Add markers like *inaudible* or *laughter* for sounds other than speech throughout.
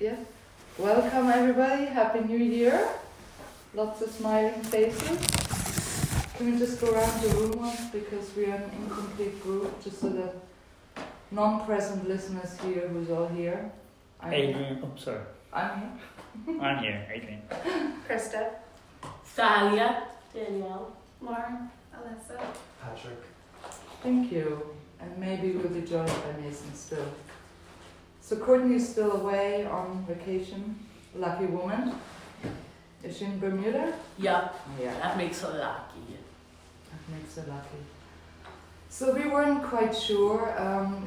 Yeah. Welcome everybody. Happy New Year. Lots of smiling faces. Can we just go around the room once because we are an incomplete group, just so that non-present listeners here, who's all here. I'm Adrian, oh, sorry. I'm here. *laughs* I'm here, Adrian. Krista. Thalia. Danielle. Lauren. Alyssa. Patrick. Thank you. And maybe we'll be joined by Mason still. So Courtney's still away on vacation. Lucky woman. Is she in Bermuda? Yeah, Yeah. that makes her lucky. That makes her lucky. So we weren't quite sure. Um,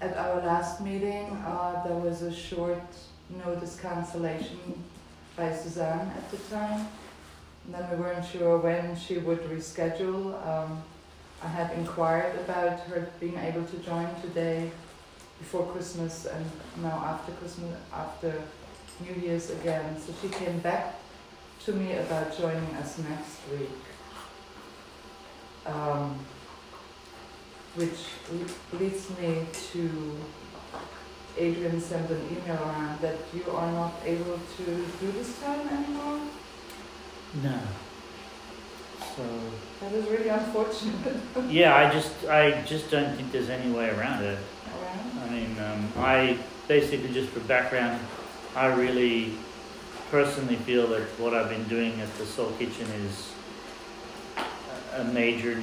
at our last meeting, uh, there was a short notice cancellation by Suzanne at the time. And then we weren't sure when she would reschedule. Um, I had inquired about her being able to join today before Christmas and now after Christmas, after New Year's again. So she came back to me about joining us next week. Um, which leads me to Adrian sent an email around that you are not able to do this time anymore. No. So That is really unfortunate. *laughs* yeah, I just I just don't think there's any way around it. Um, I basically just for background, I really personally feel that what I've been doing at the Soul Kitchen is a- major.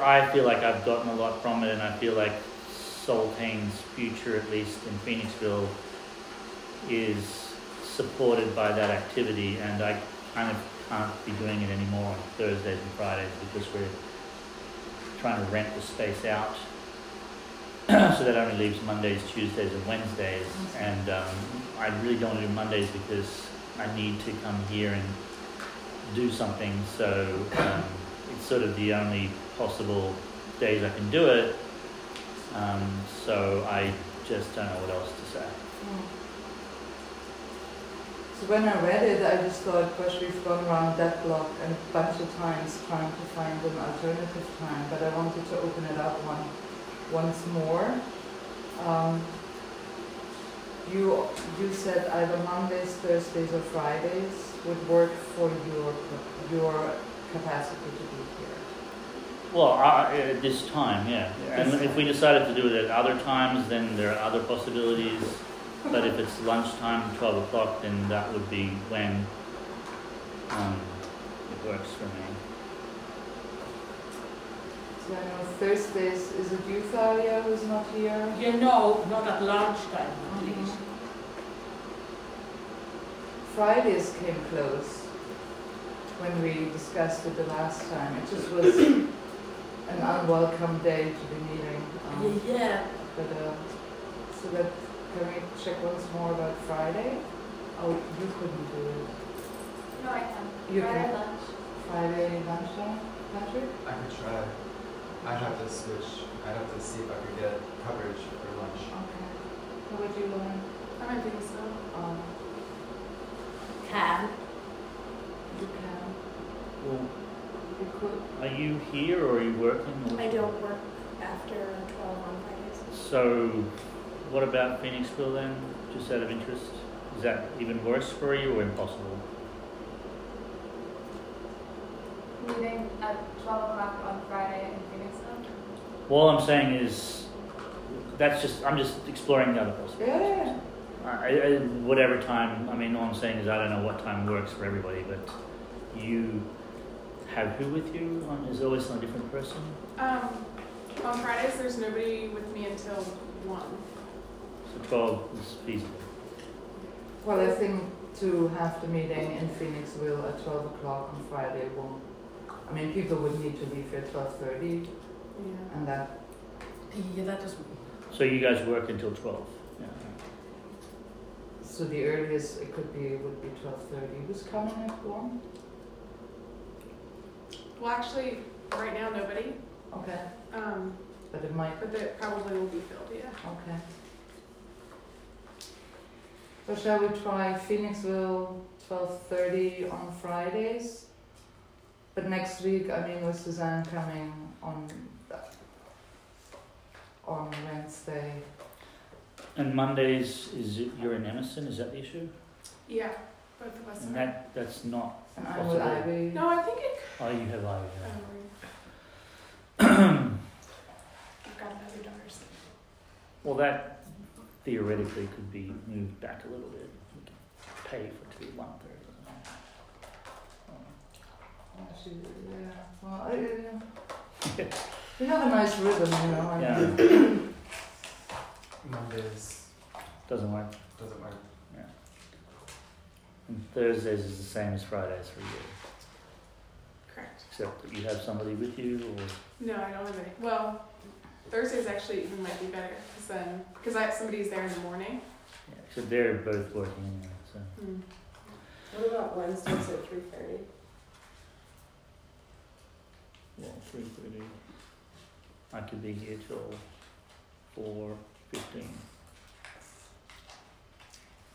I feel like I've gotten a lot from it, and I feel like Soltane's future, at least in Phoenixville, is supported by that activity, and I kind of can't be doing it anymore on Thursdays and Fridays because we're trying to rent the space out. So that only leaves Mondays, Tuesdays, and Wednesdays. And um, I really don't want to do Mondays because I need to come here and do something. So um, it's sort of the only possible days I can do it. Um, so I just don't know what else to say. So when I read it, I just thought, gosh, we've gone around that block a bunch of times trying to find an alternative time, but I wanted to open it up one, once more. Um, you, you said either Mondays, Thursdays, or Fridays would work for your, your capacity to be here. Well, uh, at this time, yeah. And This if we decided to do it at other times, then there are other possibilities. But if it's lunchtime, 12 o'clock, then that would be when um, it works for me. So I know Thursdays, is it you, Thalia, who's not here? You know, not at lunchtime, at least. Fridays came close when we discussed it the last time. It just was *coughs* an unwelcome day to be meeting. Um, Yeah, but uh, so that can we check once more about Friday? Oh, you couldn't do it. No, I can. You Friday can. lunch. Friday lunchtime, Patrick? I could try. I'd have to switch. I'd have to see if I could get coverage for lunch. Okay. How about you, Lauren? I'm in Phoenixville. Um, can. you can. Well, You could. are you here or are you working? or- I don't work after 12 on Fridays. So, what about Phoenixville then? Just out of interest, is that even worse for you or impossible? Meeting at 12 o'clock on Friday in Phoenixville. All I'm saying is, that's just I'm just exploring the other possibilities. Yeah, yeah. I, I, whatever time. I mean, all I'm saying is I don't know what time works for everybody, but you have who with you? On, is it always some different person? Um, on Fridays, there's nobody with me until one. So 12 is feasible. Well, I think to have the meeting in Phoenixville at 12 o'clock on Friday won't. I mean, people would need to leave here at 12:30, Yeah. and that Yeah, that doesn't. So you guys work until 12. Yeah. So the earliest it could be would be twelve thirty. Who's coming at one? Well, actually, right now nobody. Okay, Um, but it might. but it probably will be filled. Yeah. Okay. So shall we try Phoenixville twelve thirty on Fridays? But next week, I mean, with Suzanne coming on on Wednesday, And Mondays, is it, you're in Emerson, is that the issue? Yeah, both of us. And are. that, that's not, And I'm with Ivy. No, I think it. oh, you have Ivy, Um, *clears throat* I've got another daughter's. Well, that theoretically could be moved back a little bit. We can pay for two, one third. Actually, yeah. Well, I, uh, we have a nice rhythm, you know. and- Yeah, *coughs* Mondays doesn't work. doesn't work. Yeah. And Thursdays is the same as Fridays for you, Correct. except that you have somebody with you or, No, I don't have any. Well, Thursdays actually even might be better because then because I have somebody's there in the morning. yeah, except they're both working anyway, so. Hmm. What about Wednesdays at three thirty? Well, three thirty. I could be here till four fifteen.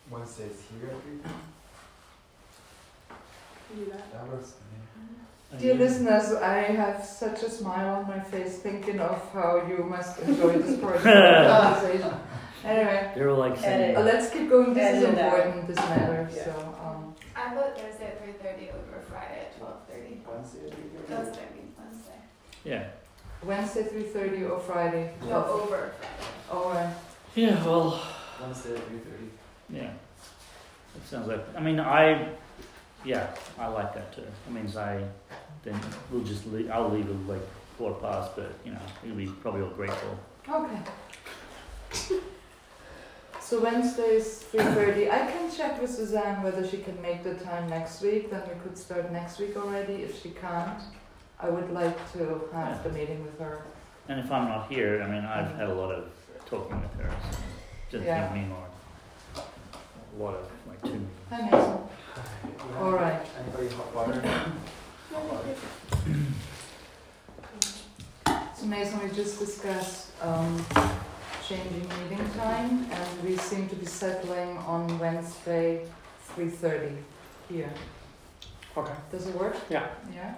Wednesdays here at three. Can do that. That works for me. Dear listeners, I have such a smile on my face thinking of how you must enjoy this *laughs* part of the conversation. Anyway, They're like saying, uh, let's keep going. This is Edit out. important. This matters. Yeah. So, um, I vote Thursday at three thirty over Friday at twelve thirty. Wednesday at three That's thirty. what I mean, Wednesday. Yeah. Wednesday three thirty or Friday. No, over Friday. All right. Yeah, well, Wednesday at three thirty. yeah. It sounds like, I mean, I, yeah, I like that too. It means I, then we'll just leave, I'll leave it like quarter past, but, you know, you'll be probably all grateful. Okay. So Wednesdays three thirty. I can check with Suzanne whether she can make the time next week. Then we could start next week already. If she can't, I would like to have the meeting with her. And if I'm not here, I mean, I've had a lot of talking with her, so just Yeah. give me more. A lot of, like, two meetings. Hi Mason. All right. Anybody hot water? *clears throat* Hot water. So Mason, we just discussed um, changing meeting time, and we seem to be settling on Wednesday three thirty here. Okay. Does it work? Yeah. Yeah.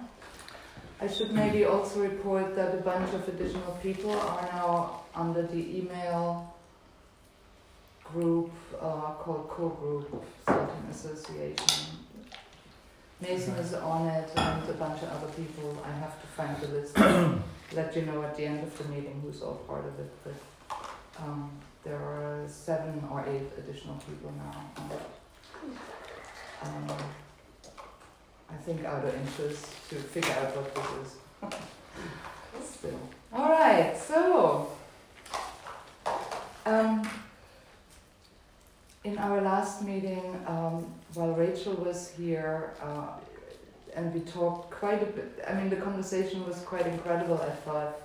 I should maybe also report that a bunch of additional people are now under the email group uh, called Co-Group Soltane Association. Mason is on it and a bunch of other people. I have to find the list. *coughs* Let you know at the end of the meeting who's all part of it. But um, there are seven or eight additional people now. Um, I think out of interest to figure out what this is. *laughs* Still. All right, so um, in our last meeting, um, while Rachel was here, uh, and we talked quite a bit. I mean, the conversation was quite incredible. I thought,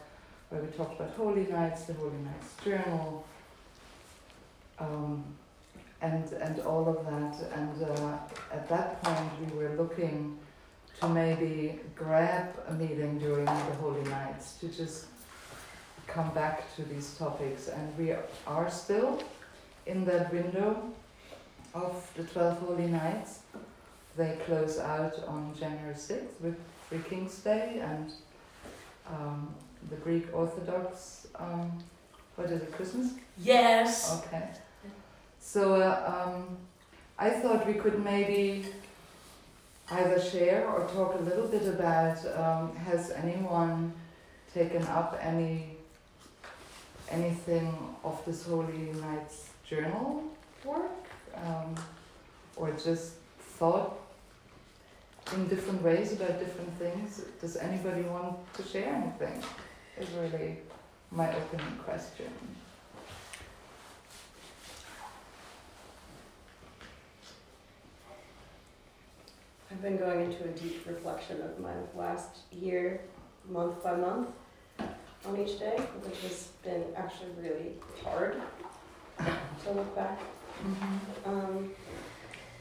where we talked about Holy Nights, the Holy Nights Journal, um, and and all of that. And uh, at that point, we were looking to maybe grab a meeting during the Holy Nights to just come back to these topics. And we are still in that window of the 12 Holy Nights. They close out on January 6th with Three Kings Day and um, the Greek Orthodox, um, what is it, Christmas? Yes. Okay. So um, I thought we could maybe either share or talk a little bit about um, has anyone taken up any anything of this Holy Nights journal work um, or just thought in different ways about different things. Does anybody want to share anything? Is really my opening question. I've been going into a deep reflection of my last year, month by month, on each day, which has been actually really hard to look back Mm-hmm. um,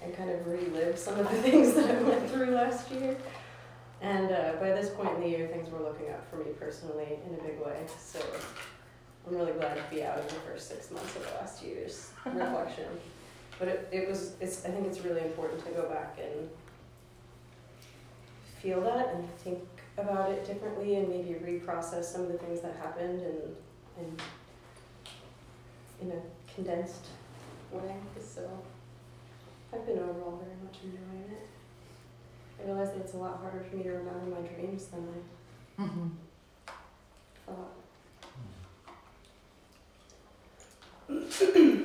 and kind of relive some of the *laughs* things that I went through last year. And uh, by this point in the year, things were looking up for me personally in a big way. So I'm really glad to be out of the first six months of last year's *laughs* reflection. But it, it was, it's, I think it's really important to go back and feel that and think about it differently and maybe reprocess some of the things that happened and, and in a condensed way. So I've been overall very much enjoying it. I realize that it's a lot harder for me to remember my dreams than I Mhm. thought. *clears throat* *clears throat*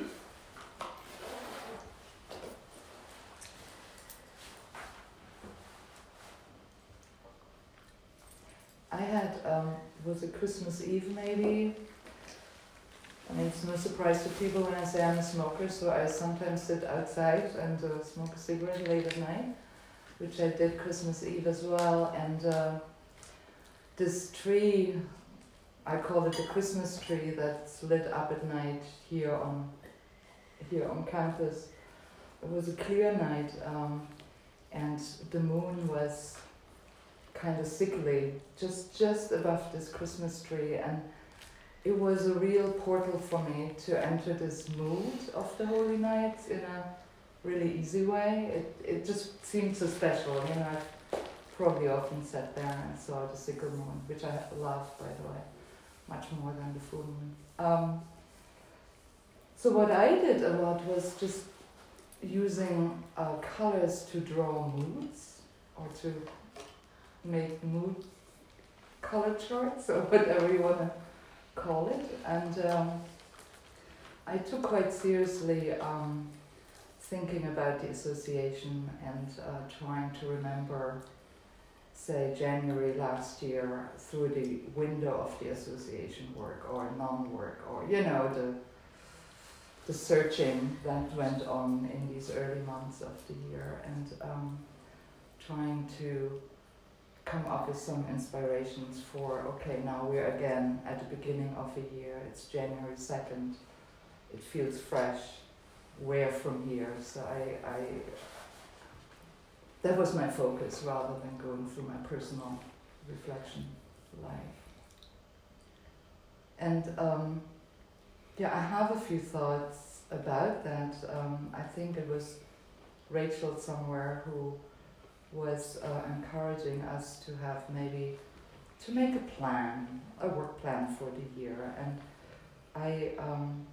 I had, um, was it Christmas Eve maybe? I mean, it's no surprise to people when I say I'm a smoker, so I sometimes sit outside and uh, smoke a cigarette late at night, which I did Christmas Eve as well. And uh, this tree, I call it the Christmas tree that's lit up at night here on here on campus. It was a clear night, um, and the moon was kind of sickly, just just above this Christmas tree, and it was a real portal for me to enter this mood of the Holy Night in a really easy way. It it just seemed so special, you know. I've probably often sat there and saw the sickle moon, which I love, by the way, much more than the full moon. Um, so what I did a lot was just using uh, colors to draw moods or to make mood color charts or *laughs* whatever you want to call it. And um, I took quite seriously um, thinking about the association and uh, trying to remember, say, January last year through the window of the association work or non work or, you know, the the searching that went on in these early months of the year and um, trying to come up with some inspirations for okay now we're again at the beginning of a year it's january 2nd it feels fresh where from here? So i i that was my focus rather than going through my personal reflection life. And um, yeah i have a few thoughts about that. Um, i think it was rachel somewhere who was uh, encouraging us to have maybe to make a plan, a work plan for the year, and I. Um,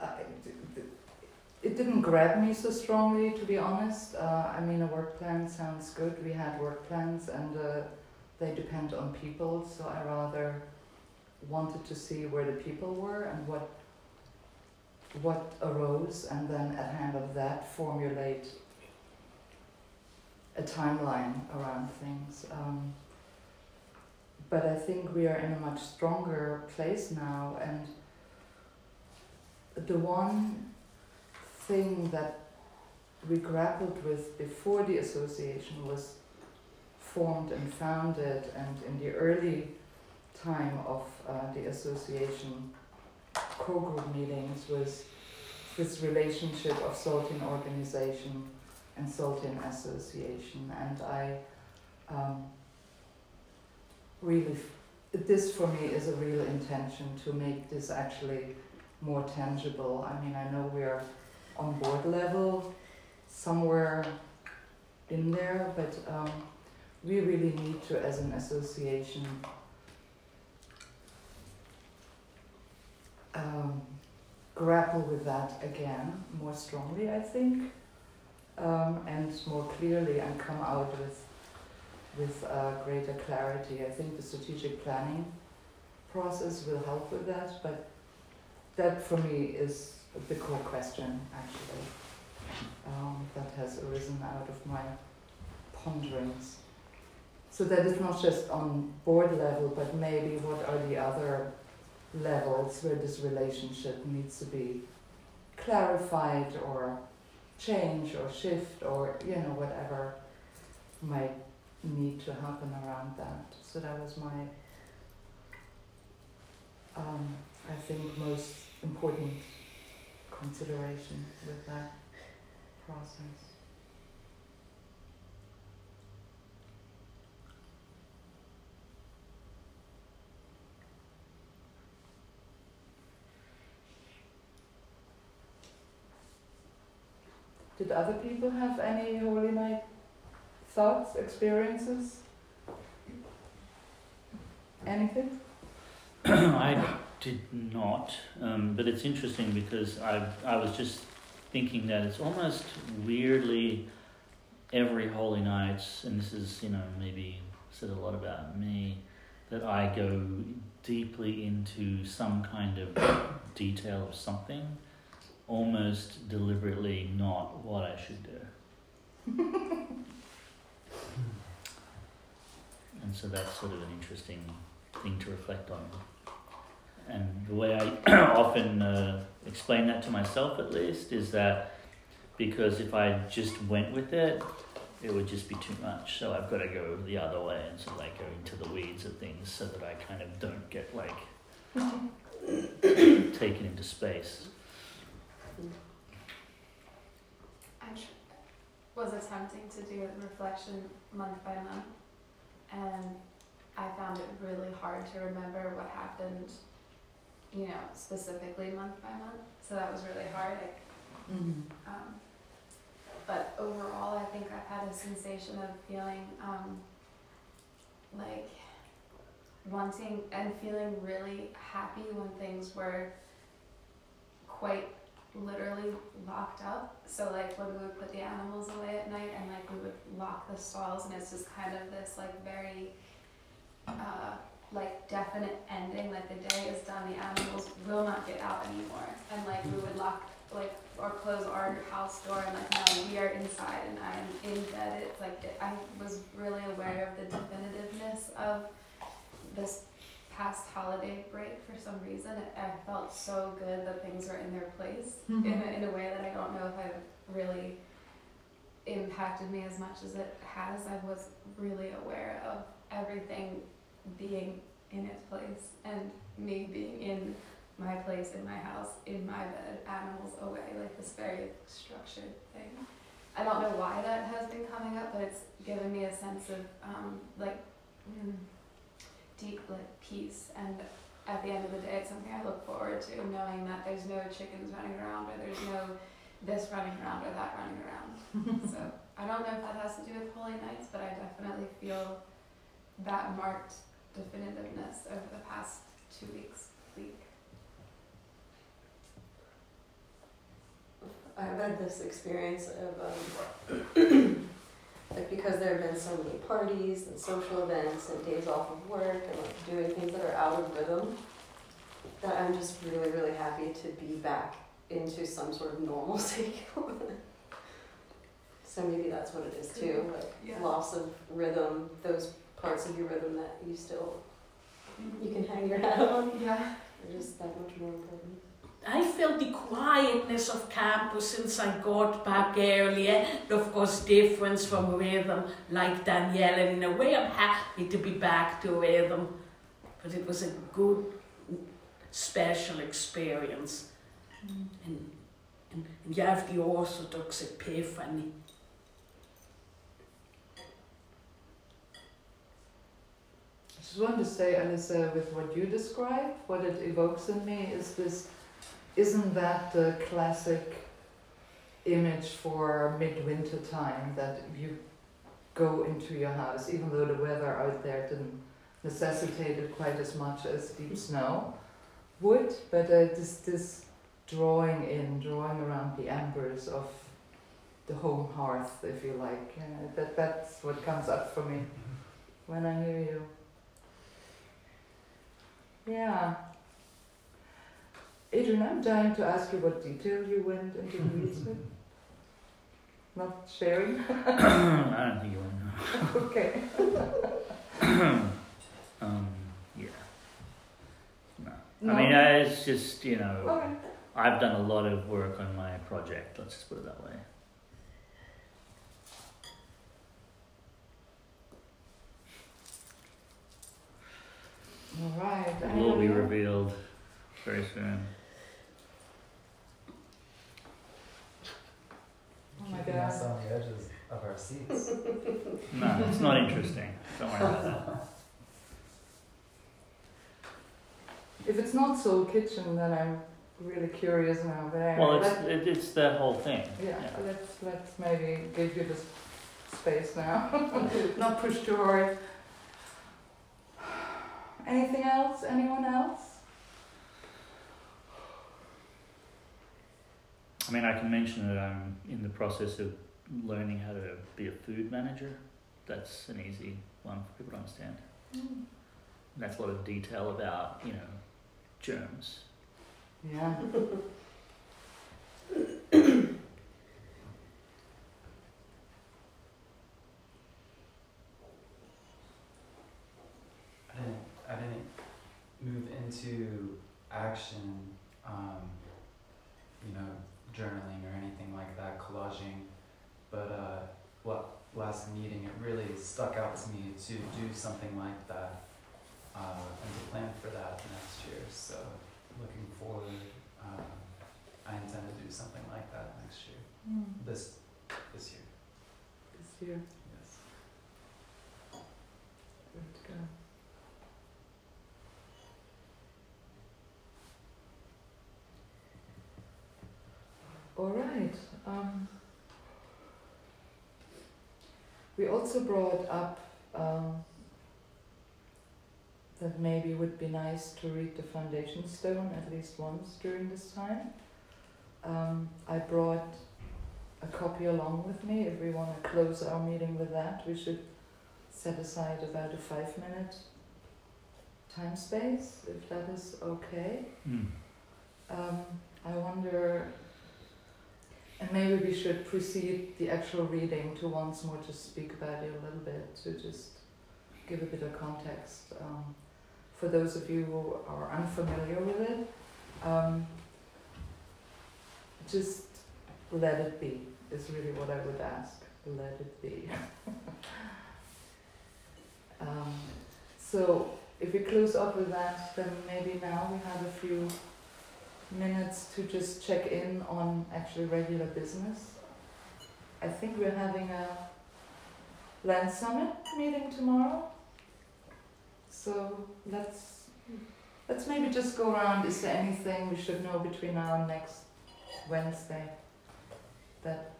I it didn't grab me so strongly, to be honest. Uh, I mean, a work plan sounds good. We had work plans, and uh, they depend on people. So I rather wanted to see where the people were and what what arose, and then at hand of that formulate a timeline around things. Um, but I think we are in a much stronger place now, and the one thing that we grappled with before the association was formed and founded, and in the early time of uh, the association core group meetings was this relationship of Soltane organization and Soltane association. And I um, really, this for me is a real intention to make this actually more tangible. I mean, I know we're on board level somewhere in there, but um, we really need to, as an association, um, grapple with that again more strongly, I think, um, and more clearly, and come out with with uh, greater clarity. I think the strategic planning process will help with that, but that for me is the core question actually um, that has arisen out of my ponderings. So that is not just on board level, but maybe what are the other levels where this relationship needs to be clarified or change or shift or you know whatever might need to happen around that. So that was my um, I think most important consideration with that process. Did other people have any Holy Night thoughts, experiences? Anything? *clears throat* I did not, um, but it's interesting because I I was just thinking that it's almost weirdly every holy Night, and this is you know maybe said a lot about me that I go deeply into some kind of detail of something, almost deliberately not what I should do. *laughs* and so that's sort of an interesting thing to reflect on. And the way I *clears throat* often uh, explain that to myself, at least, is that because if I just went with it, it would just be too much. So I've got to go the other way and sort of like go into the weeds of things so that I kind of don't get like *laughs* taken into space. I tr- was attempting to do a reflection month by month, and I found it really hard to remember what happened, you know, specifically month by month. So that was really hard. I Mhm. Um, but overall, I think I've had a sensation of feeling um, like wanting and feeling really happy when things were quite literally locked up. So like when we would put the animals away at night and like we would lock the stalls and it's just kind of this like very uh, like definite ending, like the day is done, the animals will not get out anymore. And like we would lock like or close our house door and like now we are inside and I am in bed. It's like I was really aware of the definitiveness of this past holiday break for some reason. It, I felt so good that things were in their place in, a, in a way that I don't know if I've really impacted me as much as it has. I was really aware of everything being in its place and me being in my place in my house, in my bed, animals away, like this very structured thing. I don't know why that has been coming up, but it's given me a sense of um, like mm, deep like peace. And at the end of the day, it's something I look forward to, knowing that there's no chickens running around, or there's no this running around or that running around. *laughs* so I don't know if that has to do with holy nights, but I definitely feel that marked definitiveness over the past two weeks, week. I've had this experience of um, like because there have been so many parties and social events and days off of work and like doing things that are out of rhythm that I'm just really really happy to be back into some sort of normalcy. *laughs* so maybe that's what it is too, like Yeah. loss of rhythm, those parts of your rhythm that you still you can hang your hat on Yeah. are just that much more important. I felt the quietness of campus since I got back earlier. And of course, difference from rhythm, like Danielle. And in a way, I'm happy to be back to rhythm. But it was a good, special experience. Mm. And, and, and you have the Orthodox epiphany. I just want to say, Alyssa, uh, with what you described, what it evokes in me is this isn't that the classic image for midwinter time that you go into your house, even though the weather out there didn't necessitate it quite as much as deep snow would, but uh, this, this drawing in, drawing around the embers of the home hearth, if you like. Uh, that, that's what comes up for me when I hear you. Yeah. Adrian, I'm dying to ask you what detail you went into the weeds with. Not sharing? *clears throat* I don't think you want to know. okay. *clears throat* Um, yeah. No. No? I mean, it's just, you know, Okay. I've done a lot of work on my project, let's just put it that way. All right. It will be revealed very soon. Oh my Keeping us on the edges of our seats. *laughs* No, it's not interesting. Don't worry about that. If it's not Soul Kitchen, then I'm really curious now. But anyway, Well, it's, let- it, it's that whole thing. yeah, let's let's maybe give you this space now. *laughs* not push too hard. Anything else? Anyone else? I mean, I can mention that I'm in the process of learning how to be a food manager. That's an easy one for people to understand. That's a lot of detail about, you know, germs. Yeah. I didn't move into action, um, you know, journaling or anything like that, collaging. But uh, last meeting, it really stuck out to me to do something like that uh, and to plan for that next year. So looking forward, um, I intend to do something like that next year. Mm. This this year, This year. yes. Good, go. All right. Um, we also brought up um, that maybe it would be nice to read the foundation stone at least once during this time. Um, I brought a copy along with me. If we want to close our meeting with that, we should set aside about a five minute time space, if that is okay. Mm. Um, I wonder, and maybe we should precede the actual reading to once more just speak about it a little bit, to just give a bit of context. Um, for those of you who are unfamiliar with it, um, just let it be, is really what I would ask. Let it be. *laughs* um, so, if we close up with that, then maybe now we have a few minutes to just check in on actually regular business. I think we're having a land summit meeting tomorrow. So let's let's maybe just go around. Is there anything we should know between now and next Wednesday that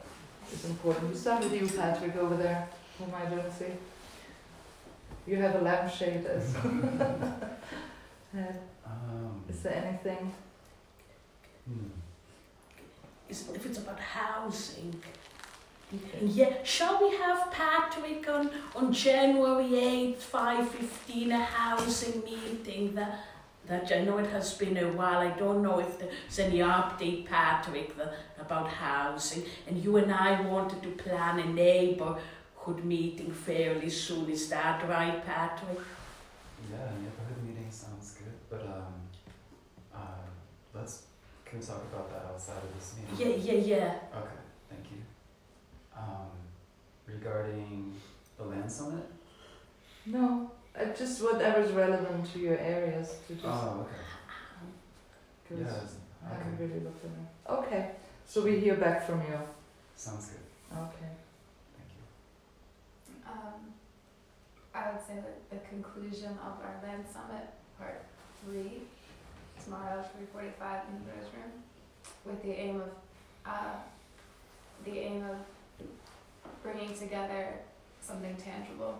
is important? We start with you, Patrick, over there. Who am I doing? See? You have a lampshade as head. *laughs* *laughs* Um, Is there anything? Is- If it's about housing. Yeah, shall we have Patrick on, on January 8th, 5.15, a housing meeting that, that I know it has been a while. I don't know if there's any update, Patrick, the, about housing. And you and I wanted to plan a neighborhood meeting fairly soon. Is that right, Patrick? Yeah, neighborhood meeting sounds good, but um, uh, let's can we talk about that outside of this meeting? Yeah, yeah, yeah. Okay, thank you. Um, regarding the land summit. No, uh, just whatever's relevant to your areas to just. Oh, okay. Cause Yeah. I haven't Okay. really looked at it. Okay, so we hear back from you. Sounds good. Okay. Thank you. Um, I would say that the conclusion of our land summit, part three, tomorrow, three forty-five in the Rose Room, with the aim of, uh, the aim of bringing together something tangible.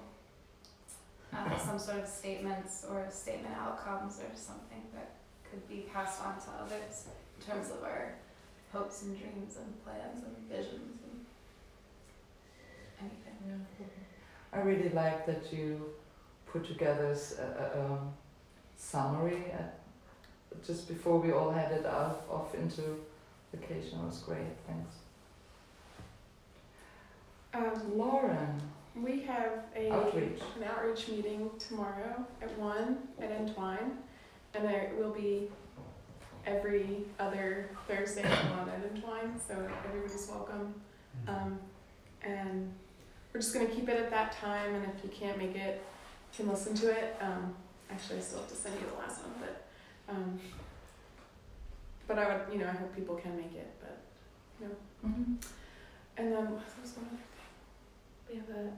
Uh, some sort of statements or statement outcomes or something that could be passed on to others in terms of our hopes and dreams and plans and visions and anything. Yeah. I really like that you put together a um, summary at, just before we all headed out off into vacation. It was great. Thanks. Um, Lauren, we have a outreach. an outreach meeting tomorrow at one at Entwine, and there will be every other Thursday at one at Entwine, so everybody's welcome. Um, and we're just gonna keep it at that time, and if you can't make it, you can listen to it. Um, actually, I still have to send you the last one, but um, but I would, you know, I hope people can make it. But Mm-hmm. and then what was one other We have a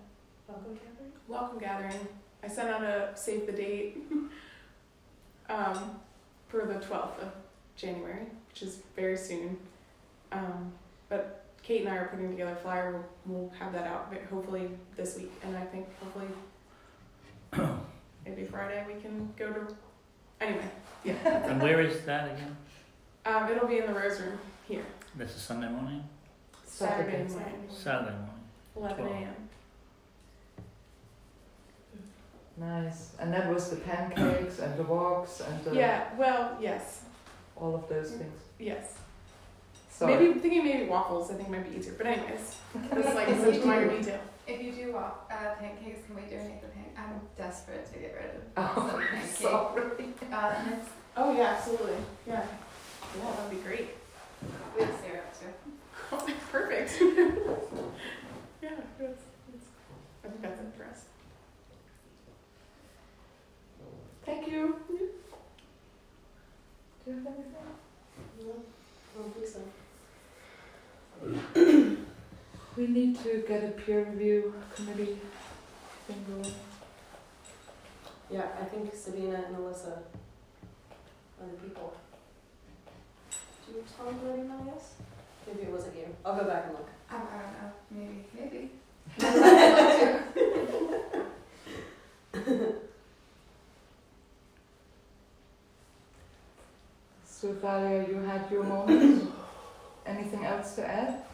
welcome gathering. welcome gathering. I sent out a save the date *laughs* um, for the 12th of January, which is very soon. Um, but Kate and I are putting together a flyer. We'll, we'll have that out ve- hopefully this week, and I think hopefully *clears throat* maybe Friday we can go to. Anyway, yeah. And where is that again? Um, it'll be in the Rose Room here, This is Sunday morning? Saturday Saturday. morning, Saturday morning. 11 a.m. Nice. And that was the pancakes and the walks and the, Yeah, well, yes, all of those things. yes. So Maybe I'm thinking maybe waffles. I think might be easier. But anyways, *laughs* that's like such a minor detail. If you do walk, uh, pancakes, can we donate the pan? I'm desperate to get rid of Oh, some *laughs* pancakes. sorry. Uh, and it's Oh yeah, absolutely. Yeah, yeah, that'd be great. we have syrup too. *laughs* Perfect. *laughs* yeah, that's, that's, I think that's it for us. Thank you. Do you have anything? No, I don't think so. *clears throat* We need to get a peer review committee thing going. Yeah, I think Sabina and Alyssa are the people. Did you respond to that email, yes? Maybe it wasn't you. I'll go back and look. I don't know. Maybe. Maybe. *laughs* So Thalia, you had your moment. Anything else to add?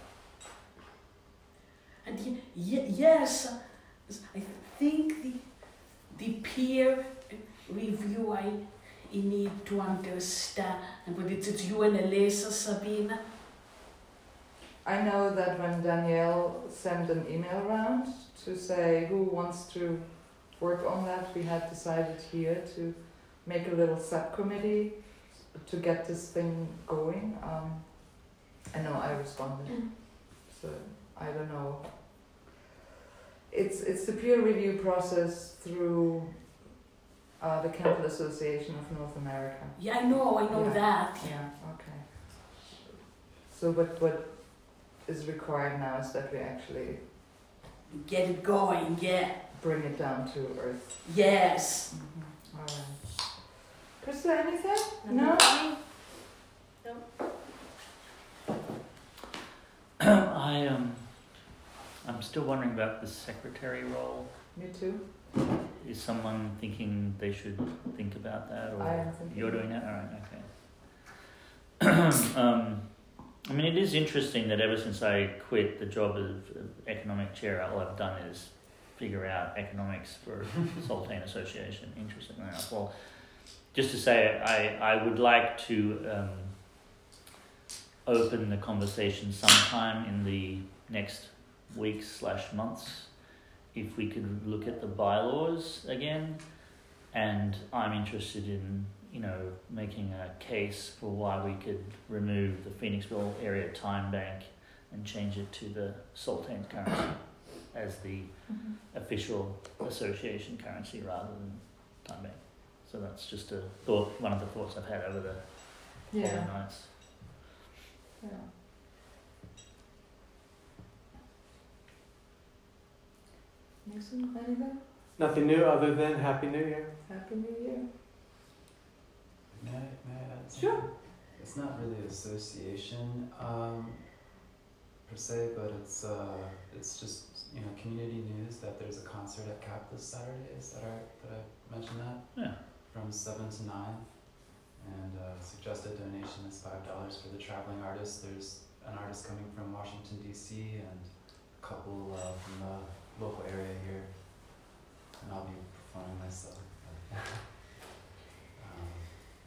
And yes, I think the, the peer review I, need to understand, but it's, it's you and Elisa, Sabina. I know that when Danielle sent an email around to say who wants to work on that, we had decided here to make a little subcommittee to get this thing going. Um, I know I responded, so I don't know. It's it's the peer review process through uh, the Camphill Association of North America. Yeah, I know, I know Yeah. that. Yeah, okay. So what what is required now is that we actually Get it going, yeah. bring it down to earth. Yes. Mm-hmm. All right. Krista, anything? No? Nothing *clears throat* I um, I'm still wondering about the secretary role. Me too. Is someone thinking they should think about that, or I am thinking. you're doing that? All right, okay. *clears throat* um, I mean, it is interesting that ever since I quit the job of, of economic chair, all I've done is figure out economics for *laughs* Soltane Association. Interestingly enough, well, just to say, I I would like to um, open the conversation sometime in the next weeks slash months if we could look at the bylaws again and I'm interested in you know making a case for why we could remove the Phoenixville area time bank and change it to the Soltane currency *coughs* as the Mhm. official association currency rather than time bank. So that's just a thought, one of the thoughts I've had over the Yeah. following nights. Yeah. Mason, anything? Nothing new other than Happy New Year. Happy New Year. May I, may I add Sure. It's not really association um, per se, but it's uh, it's just you know community news that there's a concert at Cap this Saturday. Is that right? Did I mention that? Yeah. From seven to nine, and uh, suggested donation is five dollars for the traveling artist. There's an artist coming from Washington D.C. and a couple uh, from the local area here, and I'll be performing myself. *laughs* um,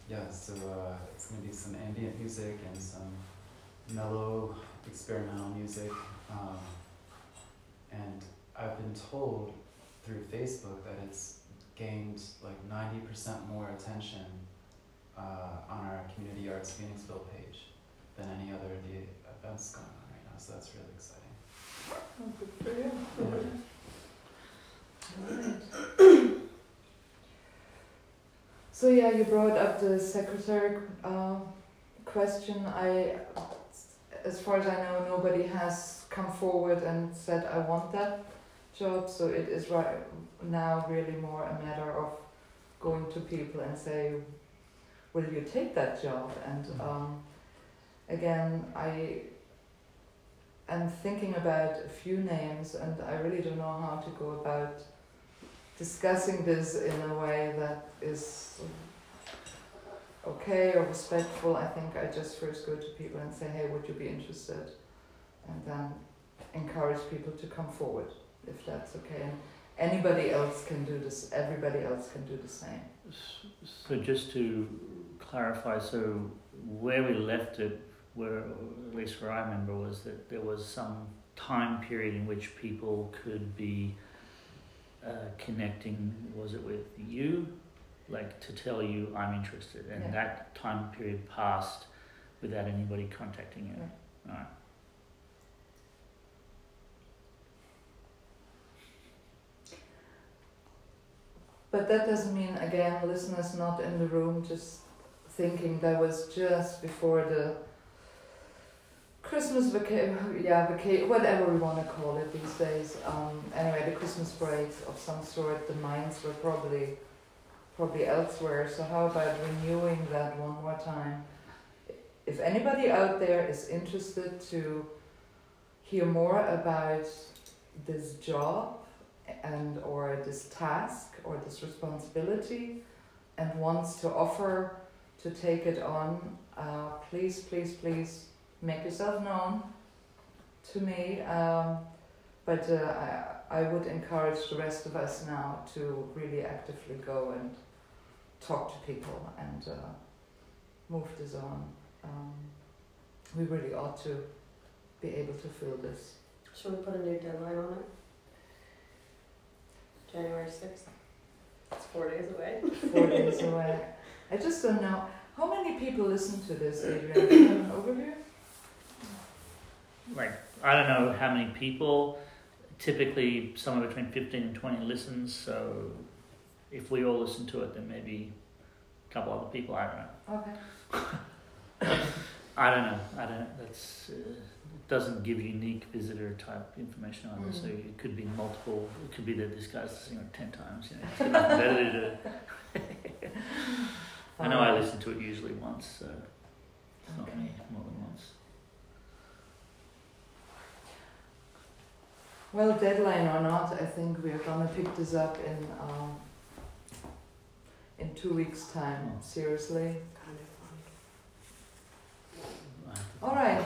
yeah, so uh, it's gonna be some ambient music and some mellow experimental music. Um, and I've been told through Facebook that it's gained like ninety percent more attention uh, on our Community Arts Phoenixville page than any other of the events going on right now. So that's really exciting. Oh, good for you. Yeah. Alright. So yeah, you brought up the secretary uh, question. I, as far as I know, nobody has come forward and said I want that job. So it is right now really more a matter of going to people and say, will you take that job? And um, again, I am thinking about a few names, and I really don't know how to go about discussing this in a way that is okay or respectful, I think I just first go to people and say, hey, would you be interested? And then encourage people to come forward if that's okay. And anybody else can do this, everybody else can do the same. So just to clarify, so where we left it, where at least where I remember was that there was some time period in which people could be uh, connecting. Was it with you, like to tell you I'm interested, and Yeah. that time period passed without anybody contacting you. All right. But that doesn't mean, again, listeners not in the room just thinking that was just before the Christmas vacation, yeah, vacation, whatever we want to call it these days. Um, anyway, the Christmas break of some sort, the minds were probably probably elsewhere. So how about renewing that one more time? If anybody out there is interested to hear more about this job and or this task or this responsibility and wants to offer to take it on, uh, please, please, please make yourself known to me. Um, but uh, I, I would encourage the rest of us now to really actively go and talk to people and uh, move this on. Um, we really ought to be able to fill this. Should we put a new deadline on it? January sixth? It's four days away. four days *laughs* away. I just don't know. How many people listen to this, Adrian? Do you have an overview? Like I don't know how many people. Typically, somewhere between fifteen and twenty listens. So, if we all listen to it, then maybe a couple other people. I don't know. Okay. *laughs* I don't know. I don't. That's uh, it doesn't give unique visitor type information either. it. So Mm. it could be multiple. It could be that this guy's listening it ten times. You know, it's better to. I know I listen to it usually once, so it's not Okay. me more than once. Well, deadline or not, I think we're gonna pick this up in um, in two weeks' time. Mm. Seriously. Kind of fun. I have to- All right.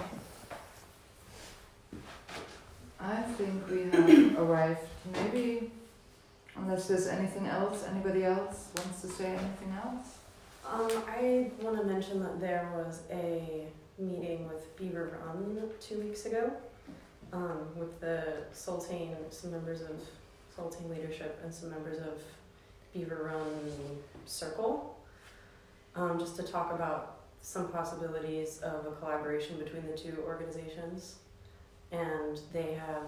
I think we have *coughs* arrived. Maybe, unless there's anything else, anybody else wants to say anything else? Um, I want to mention that there was a meeting with Beaver Run two weeks ago, um, with the Soltane, some members of Soltane leadership and some members of Beaver Run Circle, um, just to talk about some possibilities of a collaboration between the two organizations. And they have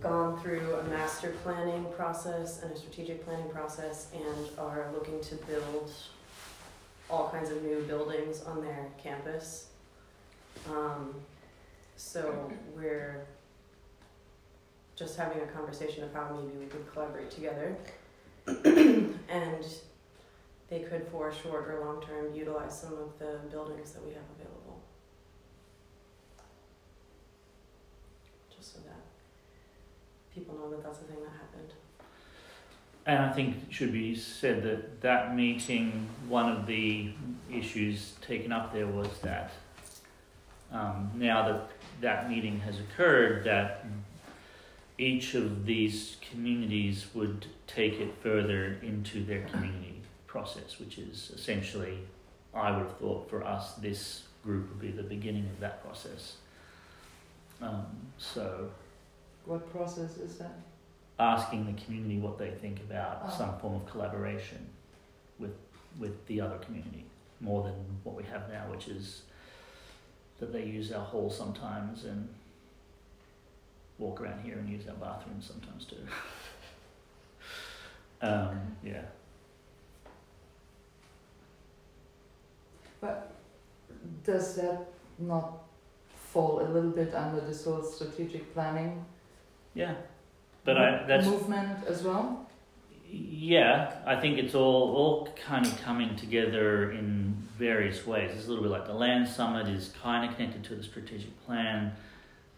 gone through a master planning process and a strategic planning process and are looking to build all kinds of new buildings on their campus. Um, so we're just having a conversation of how maybe we could collaborate together. *coughs* and they could, for short or long term, utilize some of the buildings that we have available. Just so that people know that that's a thing that happened. And I think it should be said that that meeting, one of the issues taken up there was that um, now that that meeting has occurred, that each of these communities would take it further into their community process, which is essentially, I would have thought for us, this group would be the beginning of that process. Um, so What process is that? asking the community what they think about Oh. some form of collaboration with with the other community more than what we have now, which is that they use our hall sometimes and walk around here and use our bathrooms sometimes too. *laughs* um, yeah. But does that not fall a little bit under this whole strategic planning Yeah. But I that's movement as well? Yeah, I think it's all all kind of coming together in various ways. It's a little bit like the land summit is kind of connected to the strategic plan.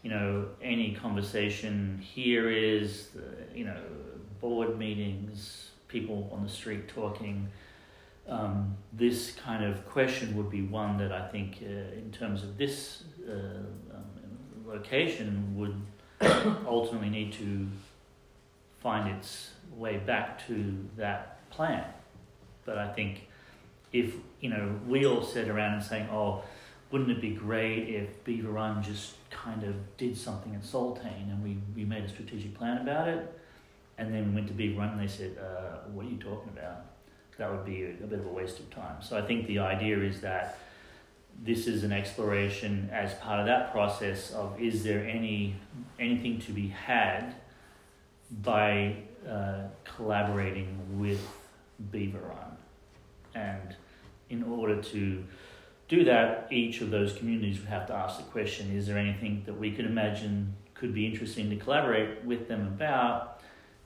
You know, any conversation here is, you know, board meetings, people on the street talking. um, this kind of question would be one that I think, uh, in terms of this uh, um, location, would *coughs* ultimately need to find its way back to that plan. But I think if you know we all sit around and saying, "Oh, wouldn't it be great if Beaver Run just kind of did something at Soltane and we, we made a strategic plan about it?" And then we went to Beaver Run and they said, uh, "What are you talking about?" That would be a, a bit of a waste of time. So I think the idea is that this is an exploration as part of that process of is there any anything to be had by uh, collaborating with Beaver Run, and in order to do that, each of those communities would have to ask the question: Is there anything that we could imagine could be interesting to collaborate with them about?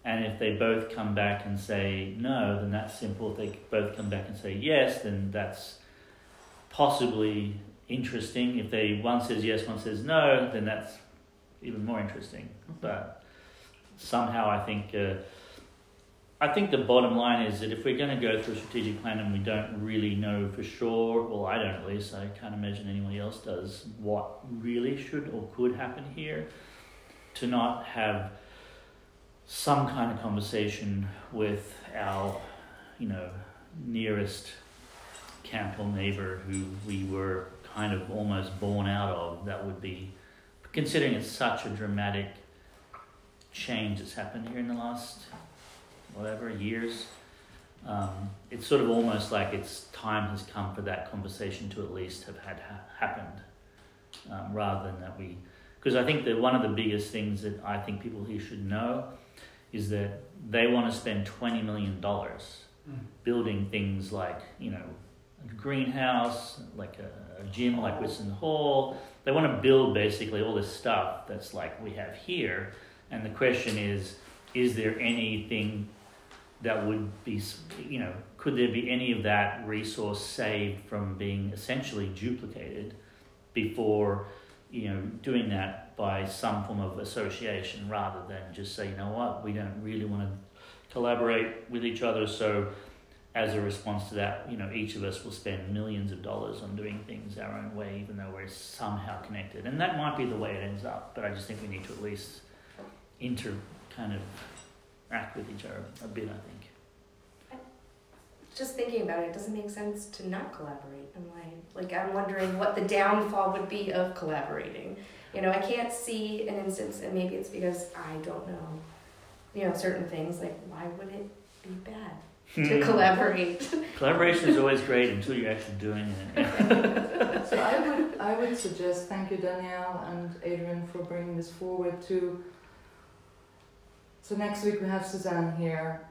And if they both come back and say no, then that's simple. If they both come back and say yes, then that's possibly interesting. If they one says yes, one says no, then that's even more interesting. But somehow, I think uh, I think the bottom line is that if we're going to go through a strategic plan and we don't really know for sure, well, I don't at least, I can't imagine anybody else does, what really should or could happen here, to not have some kind of conversation with our, you know, nearest Camphill neighbor who we were kind of almost born out of, that would be, considering it's such a dramatic change that's happened here in the last, whatever, years. Um, it's sort of almost like it's time has come for that conversation to at least have had ha- happened, um, rather than that we, because I think that one of the biggest things that I think people here should know is that they want to spend twenty million dollars Mm. building things like you know a greenhouse, like a, a gym like Whitson Hall. They want to build basically all this stuff that's like we have here. And the question is, is there anything that would be, you know, could there be any of that resource saved from being essentially duplicated before, you know, doing that by some form of association rather than just say, you know what, we don't really want to collaborate with each other, so as a response to that, you know, each of us will spend millions of dollars on doing things our own way, even though we're somehow connected. And that might be the way it ends up, but I just think we need to at least inter kind of act with each other a bit, I think. Just thinking about it, it doesn't make sense to not collaborate. I'm like, like I'm wondering what the downfall would be of collaborating. You know, I can't see an instance, and maybe it's because I don't know, you know, certain things. Like, why would it be bad to hmm. collaborate? *laughs* Collaboration is always great until you're actually doing it. *laughs* So I would, I would suggest, thank you Danielle and Adrian for bringing this forward to, so next week we have Suzanne here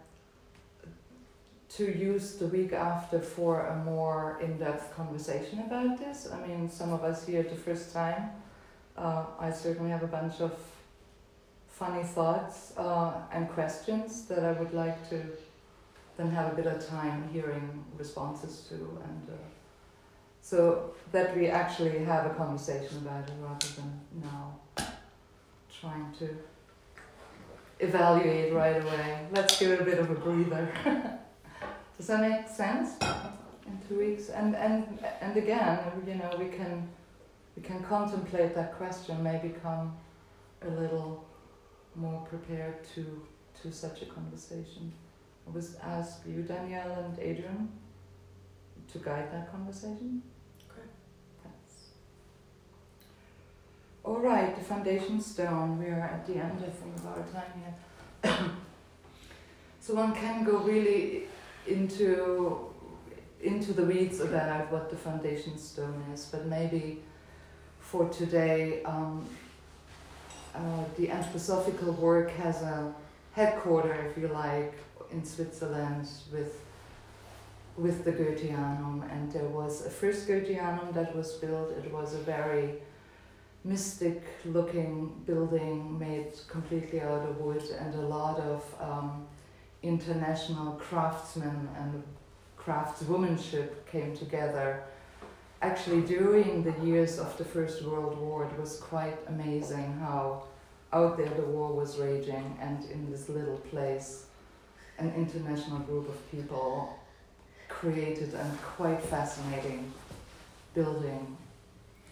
to use the week after for a more in-depth conversation about this. I mean, some of us here the first time, uh, I certainly have a bunch of funny thoughts uh, and questions that I would like to then have a bit of time hearing responses to and uh, so that we actually have a conversation about it rather than now trying to evaluate right away. Let's give it a bit of a breather. *laughs* Does that make sense? In two weeks, and and and again, you know, we can we can contemplate that question, Maybe come a little more prepared to to such a conversation. I was ask you, Danielle and Adrian, to guide that conversation. Okay. Thanks. All right, the foundation stone. We are at the end, I think, of our time here. *coughs* so one can go really into into the weeds about what the foundation stone is, but maybe for today, um, uh, the anthroposophical work has a headquarter, if you like, in Switzerland with with the Goetheanum, and there was a first Goetheanum that was built. It was a very mystic-looking building made completely out of wood, and a lot of um, international craftsmen and craftswomanship came together. Actually, during the years of the First World War, it was quite amazing how out there the war was raging, and in this little place, an international group of people created a quite fascinating building,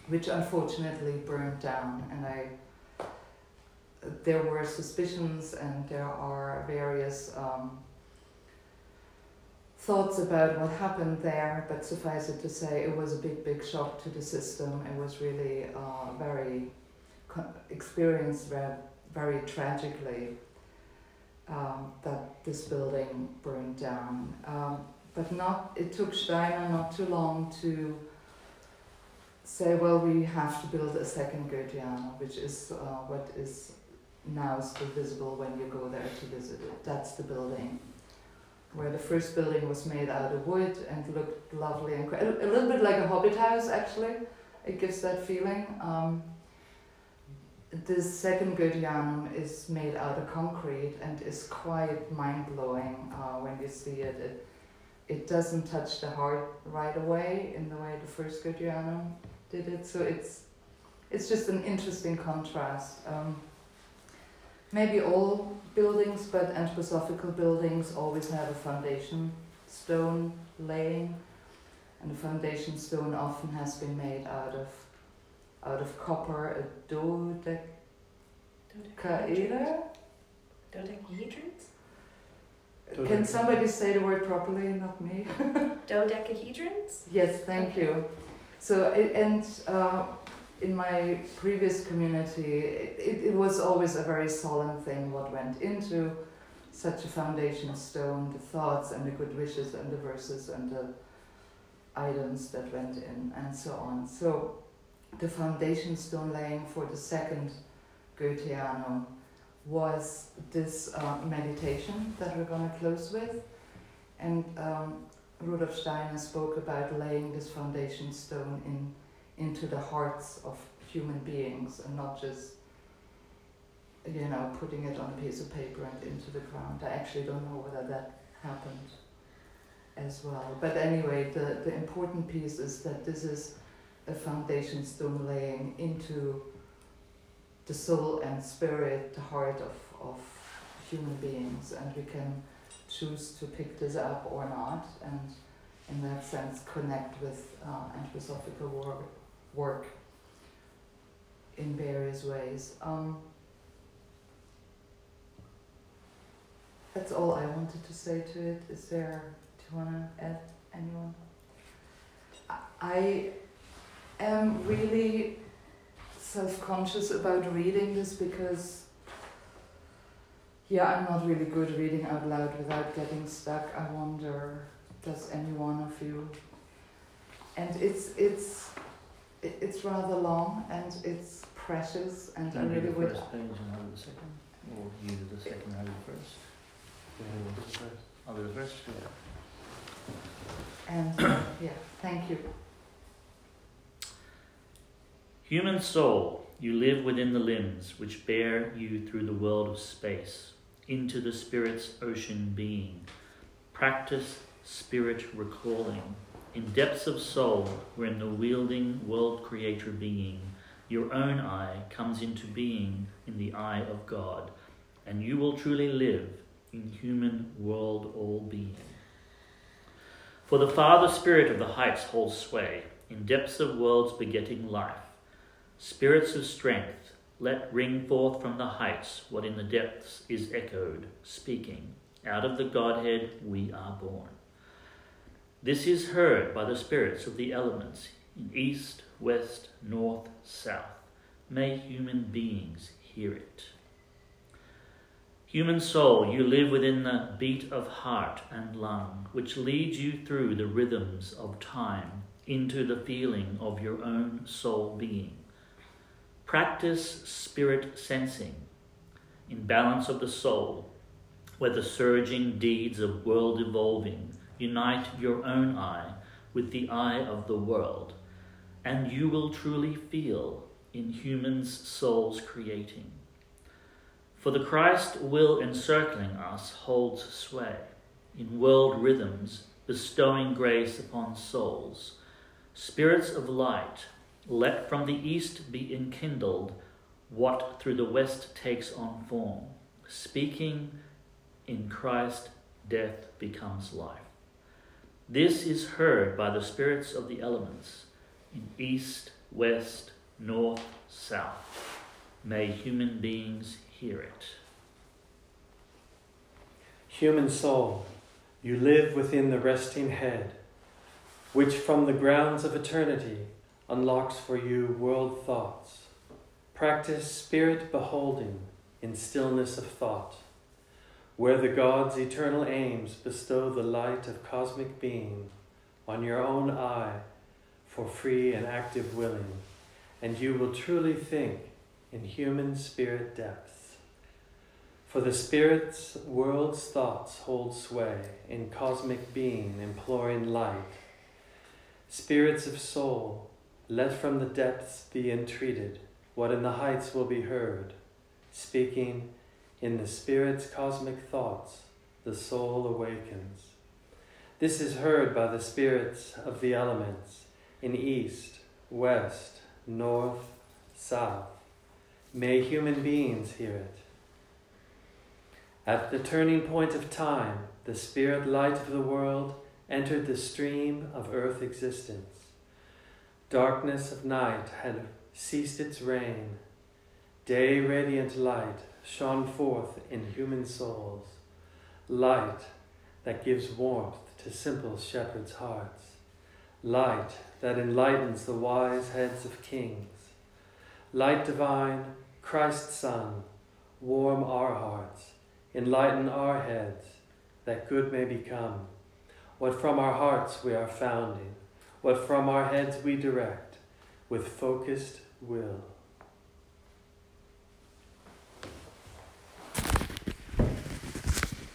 which unfortunately burned down. And I, there were suspicions, and there are various um, thoughts about what happened there. But suffice it to say, it was a big, big shock to the system. It was really uh, very experienced very, very tragically um, that this building burned down. Um, but not, it took Steiner not too long to say, well, we have to build a second Goetheana, which is uh, what is now still visible when you go there to visit it. That's the building. Where the first building was made out of wood and looked lovely and a, little bit like a hobbit house, actually. It gives that feeling. Um, second Goetheanum is made out of concrete and is quite mind blowing uh, when you see it. it. It doesn't touch the heart right away in the way the first Goetheanum did it. So it's it's just an interesting contrast. Um, maybe all buildings, but anthroposophical buildings always have a foundation stone laying, and the foundation stone often has been made out of out of copper, a dodecaeder. Dodecahedrons? Can somebody say the word properly, not me? *laughs* Dodecahedrons? Yes, thank you. So, and uh, in my previous community, it, it, was always a very solemn thing what went into such a foundation stone, the thoughts and the good wishes and the verses and the items that went in and so on. So, the foundation stone laying for the second Goetheanum was this uh, meditation that we're going to close with. And um, Rudolf Steiner spoke about laying this foundation stone in, into the hearts of human beings and not just, you know, putting it on a piece of paper and into the ground. I actually don't know whether that happened as well. But anyway, the, the important piece is that this is a foundation stone laying into the soul and spirit, the heart of, of human beings, and we can choose to pick this up or not, and in that sense connect with uh, anthroposophical work, work in various ways. Um, that's all I wanted to say to it. Is there, do you want to add anyone? I- I am really self-conscious about reading this because yeah i'm not really good reading out loud without getting stuck. I wonder does any one of you? And it's it's it's rather long and it's precious and i Don't do really the would first page and I'll do the second, or you do the second, I'll do the first. I'll do the first, yeah. and uh, yeah thank you. Human soul, you live within the limbs which bear you through the world of space, into the spirit's ocean being. Practice spirit recalling. In depths of soul, wherein the wielding world creator being, your own I comes into being in the I of God, and you will truly live in human world all being. For the Father Spirit of the heights holds sway in depths of worlds begetting life. Spirits of strength, let ring forth from the heights what in the depths is echoed, speaking, Out of the Godhead we are born. This is heard by the spirits of the elements in east, west, north, south. May human beings hear it. Human soul, you live within the beat of heart and lung, which leads you through the rhythms of time into the feeling of your own soul being. Practice spirit sensing in balance of the soul, where the surging deeds of world evolving unite your own I with the I of the world, and you will truly feel in humans' souls creating. For the Christ will encircling us holds sway in world rhythms, bestowing grace upon souls. Spirits of light, let from the east be enkindled what through the west takes on form. Speaking in Christ, death becomes life. This is heard by the spirits of the elements in east, west, north, south. May human beings hear it. Human soul, you live within the resting head, which from the grounds of eternity unlocks for you world thoughts. Practice spirit beholding in stillness of thought, where the gods' eternal aims bestow the light of cosmic being on your own I for free and active willing, and you will truly think in human spirit depths. For the spirit's world's thoughts hold sway in cosmic being imploring light. Spirits of soul, let from the depths be entreated what in the heights will be heard, speaking in the Spirit's cosmic thoughts, the soul awakens. This is heard by the spirits of the elements in east, west, north, south. May human beings hear it. At the turning point of time, the spirit light of the world entered the stream of earth existence. Darkness of night had ceased its reign. Day radiant light shone forth in human souls, light that gives warmth to simple shepherds' hearts, light that enlightens the wise heads of kings, light divine, Christ's Sun, warm our hearts, enlighten our heads, that good may become. What from our hearts we are founding, what from our heads we direct with focused will.